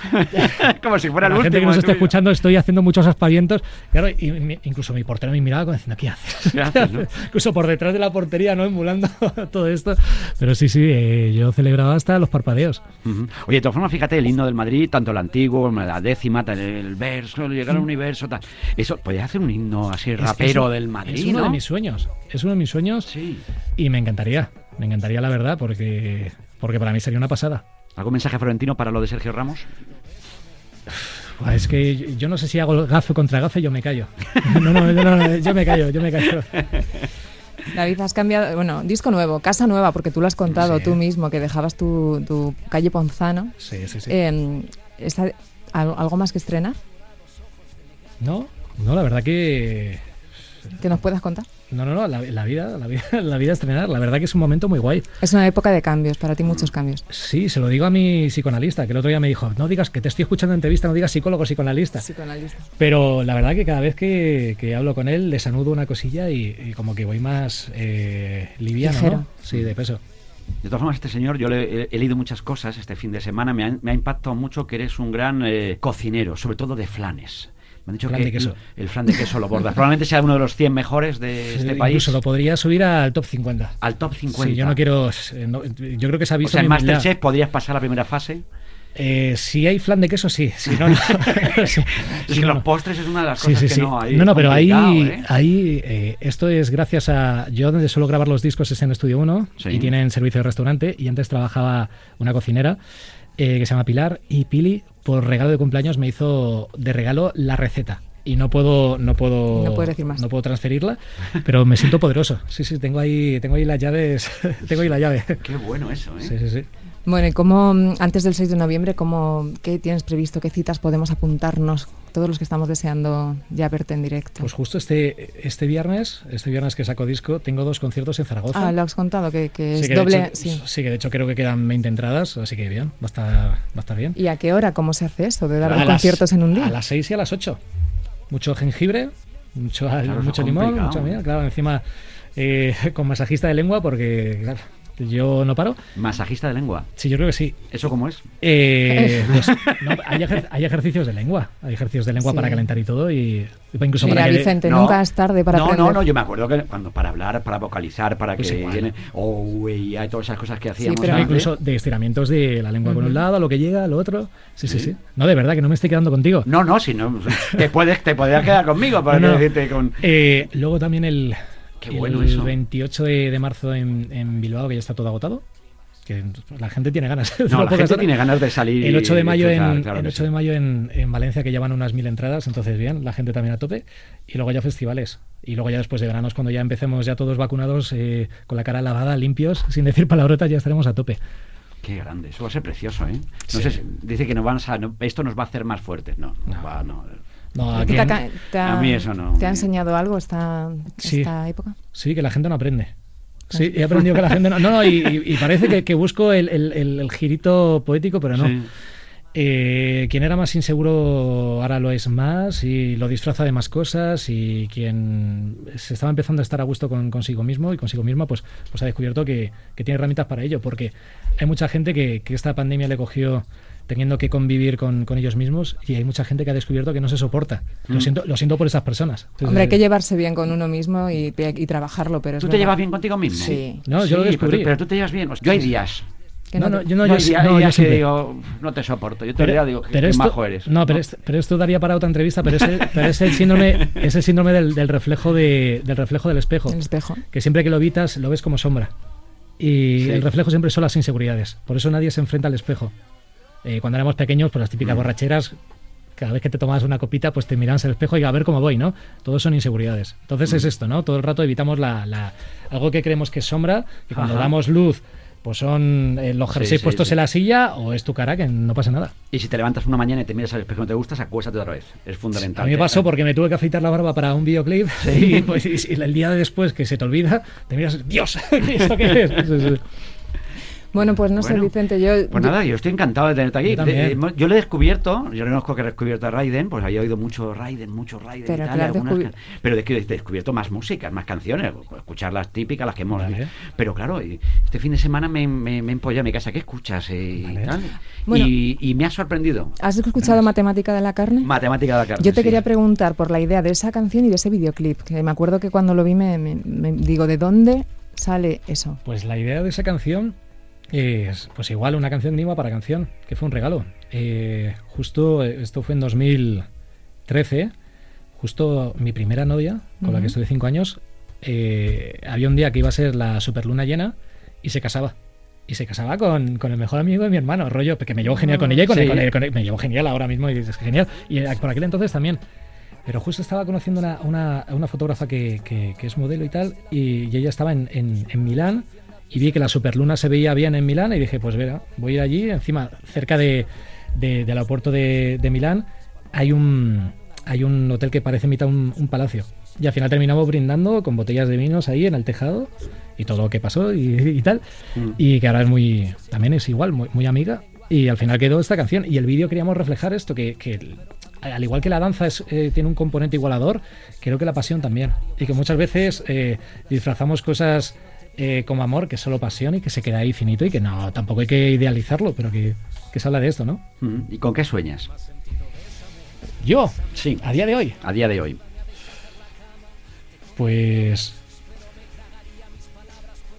Como si fuera el la gente que nos vida. escuchando estoy haciendo muchos aspavientos. Claro, y incluso mi portero me miraba como diciendo, ¿qué haces? ¿Qué haces, no? incluso por detrás de la portería, ¿no? Emulando todo esto. Pero sí, sí, eh, yo celebraba hasta los parpadeos. Ujú. Oye, de todas formas, fíjate, el himno del Madrid, tanto el antiguo, la décima, el verso, llegar al universo, tal. Eso, podías hacer un himno así Es rapero del Madrid, Es uno ¿no? de mis sueños. Es uno de mis sueños Sí. y me encantaría. Me encantaría, la verdad, porque, porque para mí sería una pasada. ¿Algún mensaje florentino para lo de Sergio Ramos? Es que yo- no sé si hago gafe contra gafe, yo me callo. No, no, no, no, yo me callo, yo me callo. David, has cambiado, bueno, disco nuevo, casa nueva, porque tú lo has contado Sí. tú mismo, que dejabas tu, tu calle Ponzano. Sí, sí, sí. Eh, ¿está- al- ¿Algo más que estrenar? No, no, la verdad que. ¿Que nos puedas contar? No, no, no, la, la vida, la vida, la vida estrenar. La verdad que es un momento muy guay. Es una época de cambios, para ti muchos cambios. Sí, se lo digo a mi psicoanalista, que el otro día me dijo, no digas que te estoy escuchando en entrevista, no digas psicólogo, psicoanalista. Psicoanalista. Pero la verdad que cada vez que, que hablo con él, desanudo una cosilla y, y como que voy más eh, liviano, Ligero. ¿no? Sí, de peso. De todas formas, este señor, yo le, he, he leído muchas cosas este fin de semana, me ha, me ha impactado mucho que eres un gran eh, cocinero, sobre todo de flanes. Me han dicho Flan que de queso. El, flan de queso lo bordas. Probablemente sea uno de los 100 mejores de este Eh, país. Incluso lo podría subir al top 50. Al top 50. Sí, yo no quiero. eh, no, yo creo que se ha O visto. sea, en. Masterchef podrías pasar la primera fase. Eh, si hay flan de queso, sí. Si no, no. Sí. Es Si que no, los postres es una de las cosas sí, que no hay. No, no, pero ahí, ¿eh? ahí eh, esto es gracias a. Yo donde suelo grabar los discos es en Estudio 1 Sí. y tienen servicio de restaurante. Y antes trabajaba una cocinera eh, que se llama Pilar. Y Pili, por regalo de cumpleaños, me hizo de regalo la receta. Y no puedo, no puedo, No puedes decir más. no puedo transferirla, pero me siento poderoso. Sí, sí, tengo ahí, tengo ahí las llaves, tengo ahí la llave. Qué bueno eso, ¿eh? Sí, sí, sí. Bueno, ¿y cómo, mm, antes del 6 de noviembre, cómo, qué tienes previsto? ¿Qué citas podemos apuntarnos? Todos los que estamos deseando ya verte en directo. Pues justo este, este viernes, este viernes que saco disco, tengo dos conciertos en Zaragoza. ah, lo has contado, que, que Sí, es que doble. hecho- sí. sí, que de hecho creo que quedan 20 entradas, así que bien, va a estar, va a estar bien. ¿Y a qué hora? ¿Cómo se hace eso de dar A dos las- conciertos en un día? A las 6 y a las 8. Mucho jengibre, mucho, es mucho limón, complicado. mucho miel, claro, encima eh, con masajista de lengua porque claro, yo no paro. Masajista de lengua. Sí, yo creo que sí. ¿Eso cómo es? Eh, pues, no, hay, ejer- hay ejercicios de lengua, hay ejercicios de lengua Sí. para calentar y todo y incluso Mira, para que Vicente, No. nunca es tarde para no, aprender. no, no, yo me acuerdo que cuando para hablar, para vocalizar, para que Pues igual. llene, oh, y hay todas esas cosas que hacíamos pero Pero antes. incluso de estiramientos de la lengua con un lado, a lo que llega, lo otro. Sí, sí, Sí. sí. No, de verdad, que no me estoy quedando contigo. No, no, si no, te puedes, te podrías quedar conmigo para No, no. decirte con. Eh, luego también el, Qué bueno el eso. 28 de, de marzo en, en Bilbao, que ya está todo agotado. que la gente tiene ganas. No, la gente horas. tiene ganas de salir. El 8 de mayo, en, claro el que 8 sí. de mayo en, en Valencia, que llevan unas mil entradas, entonces bien, la gente también a tope. Y luego ya festivales. Y luego ya después de veranos, cuando ya empecemos ya todos vacunados, eh, con la cara lavada, limpios, sin decir palabrotas, ya estaremos a tope. Qué grande, eso va a ser precioso, ¿eh? No Sí. sé, dice que nos van a, no, esto nos va a hacer más fuertes, no, no, No. va, no. No, ¿Te, aquí ha, en- ca- te ha- A mí eso no. ¿Te ha enseñado algo esta, Sí. esta época? Sí, que la gente no aprende. Sí, he aprendido que la gente no. No, no, y, y- y parece que, que busco el, el- el- el girito poético, pero no. Sí. Eh, quien era más inseguro ahora lo es más y lo disfraza de más cosas y quien se estaba empezando a estar a gusto con consigo mismo y consigo misma pues, pues ha descubierto que, que tiene herramientas para ello porque hay mucha gente que, que esta pandemia le cogió teniendo que convivir con, con ellos mismos y hay mucha gente que ha descubierto que no se soporta. Lo, Mm. siento, lo siento por esas personas. Entonces, Hombre, hay que llevarse bien con uno mismo y, y trabajarlo, pero ¿Tú te verdad. llevas bien contigo mismo? Sí. No, yo lo descubrí. Pero, pero tú te llevas bien. Yo hay días. Que No, no yo no, No, yo días, no, yo siempre- digo, no te soporto. Yo te día digo, qué, qué esto, majo eres. No, pero, pero esto daría para otra entrevista, pero es el, pero es el síndrome, es el síndrome del, del reflejo de, del reflejo del espejo. El espejo. Que siempre que lo evitas lo ves como sombra. Y Sí. el reflejo siempre son las inseguridades. Por eso nadie se enfrenta al espejo. Eh, cuando éramos pequeños, pues las típicas Mm. borracheras, cada vez que te tomabas una copita, pues te mirabas al espejo y a ver cómo voy, ¿no? Todos son inseguridades. Entonces Mm. es esto, ¿no? Todo el rato evitamos la, la- algo que creemos que es sombra, que cuando Ajá. damos luz, pues son eh, los Sí, jerseys sí, puestos sí. en la silla o es tu cara, que no pasa nada. Y si te levantas una mañana y te miras al espejo y no te gustas, acuéstate otra vez. Es fundamental. A mí me pasó porque me tuve que afeitar la barba para un videoclip y, pues, y- y el día de después que se te olvida, te miras, Dios, ¿esto qué es? Bueno, pues no sé, Vicente, yo... Pues nada, yo estoy encantado de tenerte aquí. Yo yo lo he descubierto, yo reconozco que he descubierto a Raiden, pues había oído mucho Raiden, mucho Raiden Pero y tal, has algunas can- pero he descubierto más músicas, más canciones, escuchar las típicas, las que hemos Vale. Pero claro, este fin de semana me, me, me he empollado en mi casa, ¿qué escuchas? eh, y, Vale. tal? Bueno. y, y me ha sorprendido. ¿Has escuchado Matemática de la Carne? Matemática de la carne. Yo te sí. quería preguntar por la idea de esa canción y de ese videoclip, que me acuerdo que cuando lo vi me, me- me digo, ¿de dónde sale eso? Pues la idea de esa canción es, pues igual, una canción de para canción, que fue un regalo. Eh, justo, eh, esto fue en 2013, justo mi primera novia, con la que estuve cinco años, eh, había un día que iba a ser la superluna llena y se casaba. Y se casaba con, con el mejor amigo de mi hermano, rollo, que me llevo genial con ella y con, Sí. él, con él- con él- me llevo genial ahora mismo y dices, genial. Y eh, por aquel entonces también. Pero justo estaba conociendo una, una, una fotógrafa que, que- que es modelo y tal, y, y ella estaba en, en- en Milán, y vi que la superluna se veía bien en Milán, y dije, pues verá, voy a ir allí, encima, cerca de, de- del aeropuerto de, de Milán, hay un, hay un hotel que parece mitad un, un palacio. Y al final terminamos brindando con botellas de vinos ahí en el tejado, y todo lo que pasó y, y tal, Mm. y que ahora es muy, también es igual, muy, muy amiga. Y al final quedó esta canción. Y el vídeo queríamos reflejar esto, que, que al igual que la danza es, eh, tiene un componente igualador, creo que la pasión también. Y que muchas veces eh, disfrazamos cosas eh, como amor, que es solo pasión y que se queda ahí finito y que no, tampoco hay que idealizarlo, pero que, que se habla de esto, ¿no? Mm, ¿Y con qué sueñas? Yo, Sí, a día de hoy, a día de hoy. pues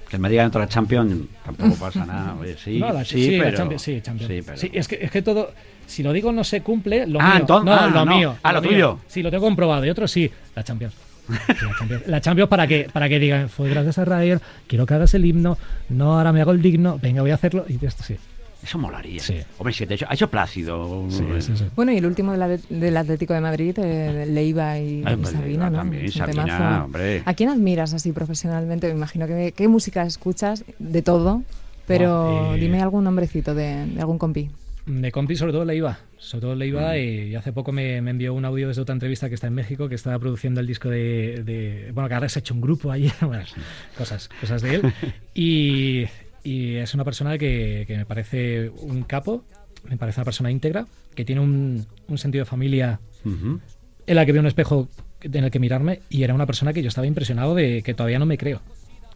Que me digan otra Champions tampoco pasa nada. Oye, sí, No, la, sí, pero, Champions, sí, Champions. sí, pero- Sí, es, que, es que todo, si lo digo no se cumple, lo Ah, mío. entonces- no, ah, lo no. mío. Ah, lo tuyo. Sí, lo tengo comprobado. Y otros sí, la Champions. La Champions. La Champions para que, para que digan, fue gracias a Rayer, quiero que hagas el himno, no, ahora me hago el digno, venga, voy a hacerlo. Y esto sí. Eso molaría. Sí. Hombre, si te ha hecho, ha hecho Plácido. Sí, sí, sí. Bueno, y el último del, Atlético de Madrid, eh, Leiva y, Ay, y pues, Sabina, ¿no? también, Sabina, hombre. ¿A quién admiras así profesionalmente? Me imagino que qué música escuchas, de todo, pero eh, dime algún nombrecito de, de algún compi. De compi sobre todo le iba, sobre todo le iba Mm. y, y hace poco me, me envió un audio desde otra entrevista que está en México, que estaba produciendo el disco de, de- bueno, que ahora se ha hecho un grupo ahí, bueno, cosas, cosas de él. Y, y es una persona que, que me parece un capo, me parece una persona íntegra, que tiene un, un sentido de familia en la que veo un espejo en el que mirarme y era una persona que yo estaba impresionado de que todavía no me creo.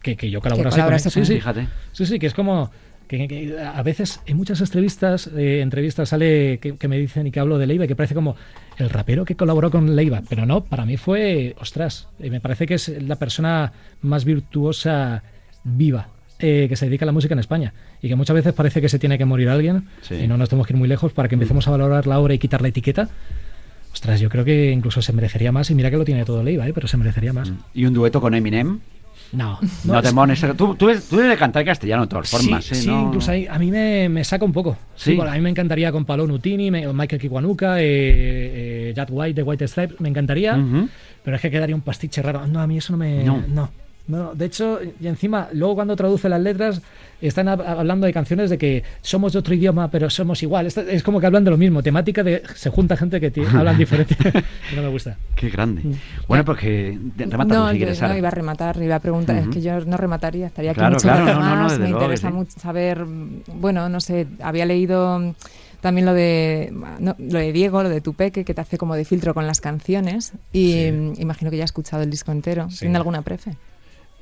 Que, que yo colaborase con él. Sí. Fíjate. Sí, sí, que es como que, que a veces en muchas entrevistas eh, entrevistas sale que, que me dicen y que hablo de Leiva que parece como el rapero que colaboró con Leiva, pero no, para mí fue, ostras, eh, me parece que es la persona más virtuosa viva eh, que se dedica a la música en España y que muchas veces parece que se tiene que morir alguien Sí. y no nos tenemos que ir muy lejos para que empecemos a valorar la obra y quitar la etiqueta. Ostras, yo creo que incluso se merecería más y mira que lo tiene todo Leiva, ¿eh? pero se merecería más. ¿Y un dueto con Eminem? No, No, es- te mones. Tú, tú, eres, tú eres de cantar castellano de todas formas. sí, ¿eh? sí, No- incluso ahí- a mí me, me saca un poco. Sí, Sí. bueno, a mí me encantaría con Paolo Nutini, me- Michael Kiwanuka, eh, eh, Jack White de White Stripes, me encantaría, pero es que quedaría un pastiche raro. No, a mí eso no me... No. No. No, de hecho, y encima, luego cuando traduce las letras, están hab- hablando de canciones de que somos de otro idioma, pero somos igual. Esto- Es como que hablan de lo mismo, temática de se junta gente que hablan diferente. no me gusta. Qué grande. Bueno, pues que remata no, si quieres, no iba a rematar, iba a preguntar. Es que yo no remataría, estaría aquí Claro, mucho claro, no, no, no, más. desde Me luego interesa sí. mucho saber, mm, bueno, no sé, había leído mm, también lo de no, lo de Diego, lo de tu peque, que te hace como de filtro con las canciones. Y Sí. mm, imagino que ya has escuchado el disco entero. Sí. ¿Tiene alguna prefe?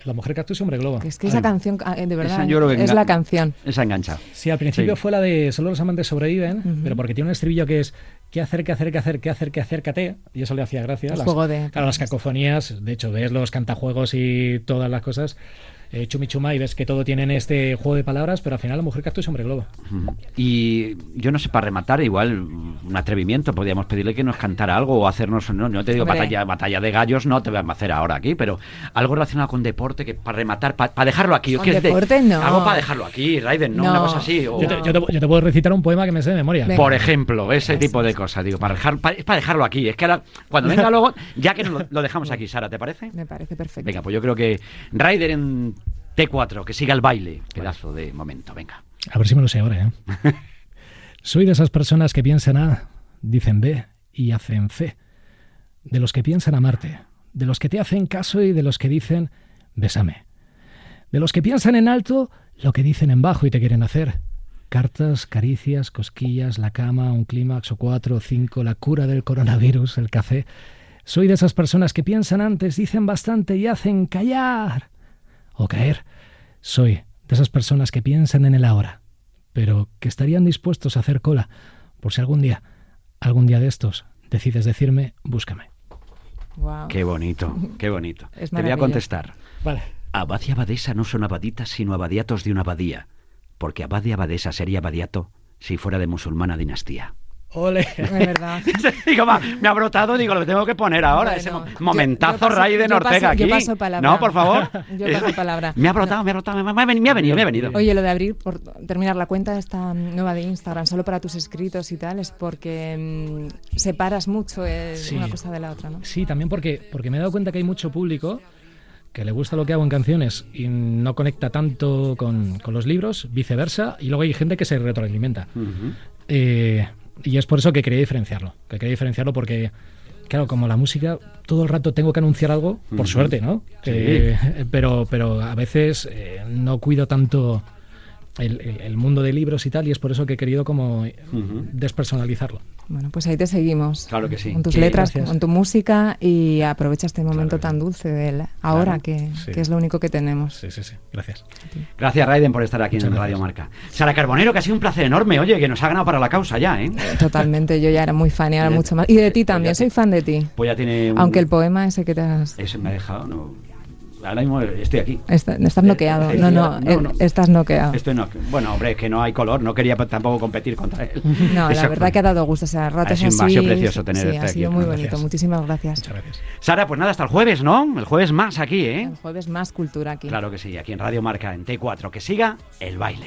La mujer cactus y hombre globo. Es que esa Ay. canción, ah, eh, de verdad, Esa yo creo que es la canción. Esa engancha. Sí, al principio Sí. fue la de solo los amantes sobreviven, Ujú. pero porque tiene un estribillo que es qué hacer, qué hacer, qué hacer, qué hacer, qué acércate, y eso le hacía gracia. El Las- juego de Claro, las cacofonías, de hecho, ves los cantajuegos y todas las cosas, eh, chumichuma, y ves que todo tienen este juego de palabras, pero al final la mujer cactus y hombre globo. Y yo no sé, para rematar, igual un atrevimiento, podríamos pedirle que nos cantara algo o hacernos, no, no te digo Hombre. batalla, batalla de gallos, no te voy a hacer ahora aquí, pero algo relacionado con deporte, que para rematar, para, dejarlo aquí. Con que es de- deporte, no. Algo para dejarlo aquí, Raiden, no, No. una cosa así. o- Yo, te, yo te- yo te puedo recitar un poema que me sé de memoria. Venga. Por ejemplo, ese tipo de cosas, digo, para dejar, para, es para dejarlo aquí. Es que ahora, cuando venga luego, ya que lo, lo dejamos aquí, Sara, ¿te parece? Me parece perfecto. Venga, pues yo creo que Raider en T4, que siga el baile. Pedazo de momento, venga. A ver si me lo sé ahora, ¿eh? Soy de esas personas que piensan A, dicen B y hacen C. De los que piensan amarte, de los que te hacen caso y de los que dicen bésame. De los que piensan en alto, lo que dicen en bajo y te quieren hacer. Cartas, caricias, cosquillas, la cama, un clímax o cuatro o cinco, la cura del coronavirus, el café. Soy de esas personas que piensan antes, dicen bastante y hacen callar o caer. Soy de esas personas que piensan en el ahora, pero que estarían dispuestos a hacer cola por si algún día, algún día de estos, decides decirme, búscame. Guau. Qué bonito, qué bonito. Es Te voy a contestar. Vale. Abad y abadesa no son abaditas, sino abadiatos de una abadía. Porque abad y abadesa sería abadiato si fuera de musulmana dinastía. Ole. Es verdad. digo, va, me ha brotado, digo, lo tengo que poner ahora. Bueno, ese mo- momentazo yo paso- Raiden yo Ortega paso- aquí. yo paso palabra. No, por favor. Yo paso palabra. Me ha brotado, me ha brotado, me ha, me ha venido, me ha venido, me ha venido. Oye, lo de abrir, por terminar la cuenta esta nueva de Instagram solo para tus escritos y tal, es porque mm, separas mucho eh, Sí. una cosa de la otra, ¿no? Sí, también porque, porque me he dado cuenta que hay mucho público que le gusta lo que hago en canciones y no conecta tanto con, con los libros, viceversa, y luego hay gente que se retroalimenta. Eh, y es por eso que quería diferenciarlo. Que quería diferenciarlo porque, claro, como la música, todo el rato tengo que anunciar algo, por suerte, ¿no? Sí. Eh, pero, pero a veces eh, no cuido tanto el, el- el mundo de libros y tal, y es por eso que he querido como despersonalizarlo. Bueno, pues ahí te seguimos. Claro que sí. Con tus Sí, letras, gracias. con tu música y aprovecha este momento Claro. tan dulce del ahora, Claro. que, Sí. que es lo único que tenemos. Sí, sí, sí. Gracias. Gracias, Raiden, por estar aquí Muchas en gracias. Radio Marca. Sara Carbonero, que ha sido un placer enorme. Oye, que nos ha ganado para la causa ya, ¿eh? Totalmente, yo ya era muy fan y ahora Eh, mucho más. Y de ti pues también, soy fan de ti. Pues ya tiene un... Aunque el poema ese que te has... Ese me ha dejado, no... Ahora mismo estoy aquí. Está- estás noqueado. eh, No, no, no, eh, no. estás noqueado. Estoy no... Bueno, hombre, es que no hay color. No quería tampoco competir contra él. No, la verdad que ha dado gusto. O sea, ratos sido- ha así. sido precioso tener sí, este ha aquí. sido muy Gracias. bonito. Muchísimas gracias. Muchas gracias. Sara, pues nada, hasta el jueves, ¿no? El jueves más aquí, ¿eh? El jueves más cultura aquí. Claro que sí, aquí en Radio Marca, en T4. Que siga el baile.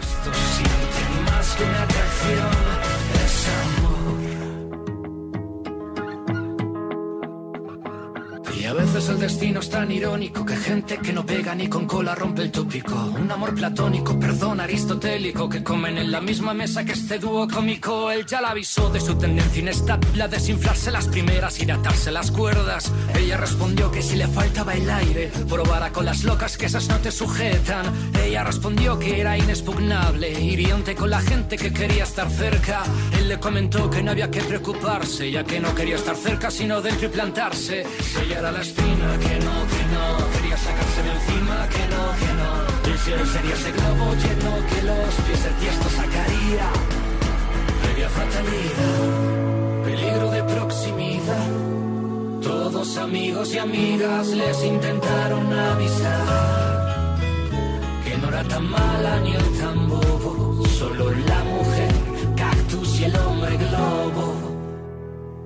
Esto Y a veces el destino es tan irónico que gente que no pega ni con cola rompe el tópico. Un amor platónico, perdón aristotélico, que comen en la misma mesa que este dúo cómico. Él ya la avisó de su tendencia inestable a desinflarse las primeras y de atarse las cuerdas. Ella respondió que si le faltaba el aire, probara con las locas que esas no te sujetan. Ella respondió que era inexpugnable, hiriente con la gente que quería estar cerca. Él le comentó que no había que preocuparse, ya que no quería estar cerca, sino dentro y plantarse. Ella la espina, que no, que no, quería sacarse de encima, que no, que no. El cielo sería ese globo lleno que los pies del tiesto sacaría. Previa fatalidad, peligro de proximidad. Todos amigos y amigas les intentaron avisar que no era tan mala ni el tan bobo, solo la mujer, cactus y el hombre globo.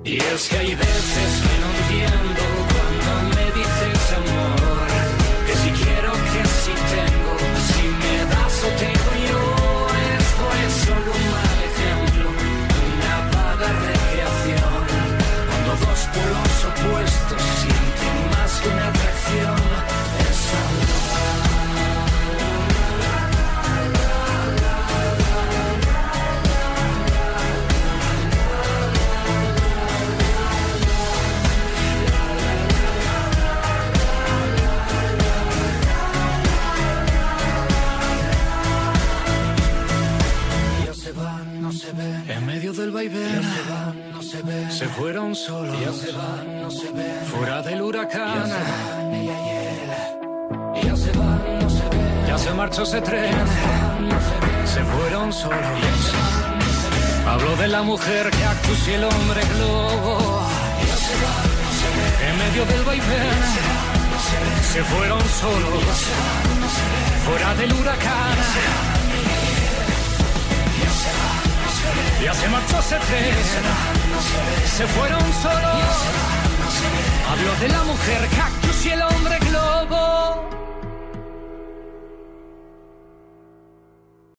Y es que hay veces que no entiendo no me dices amor, que si quiero que si te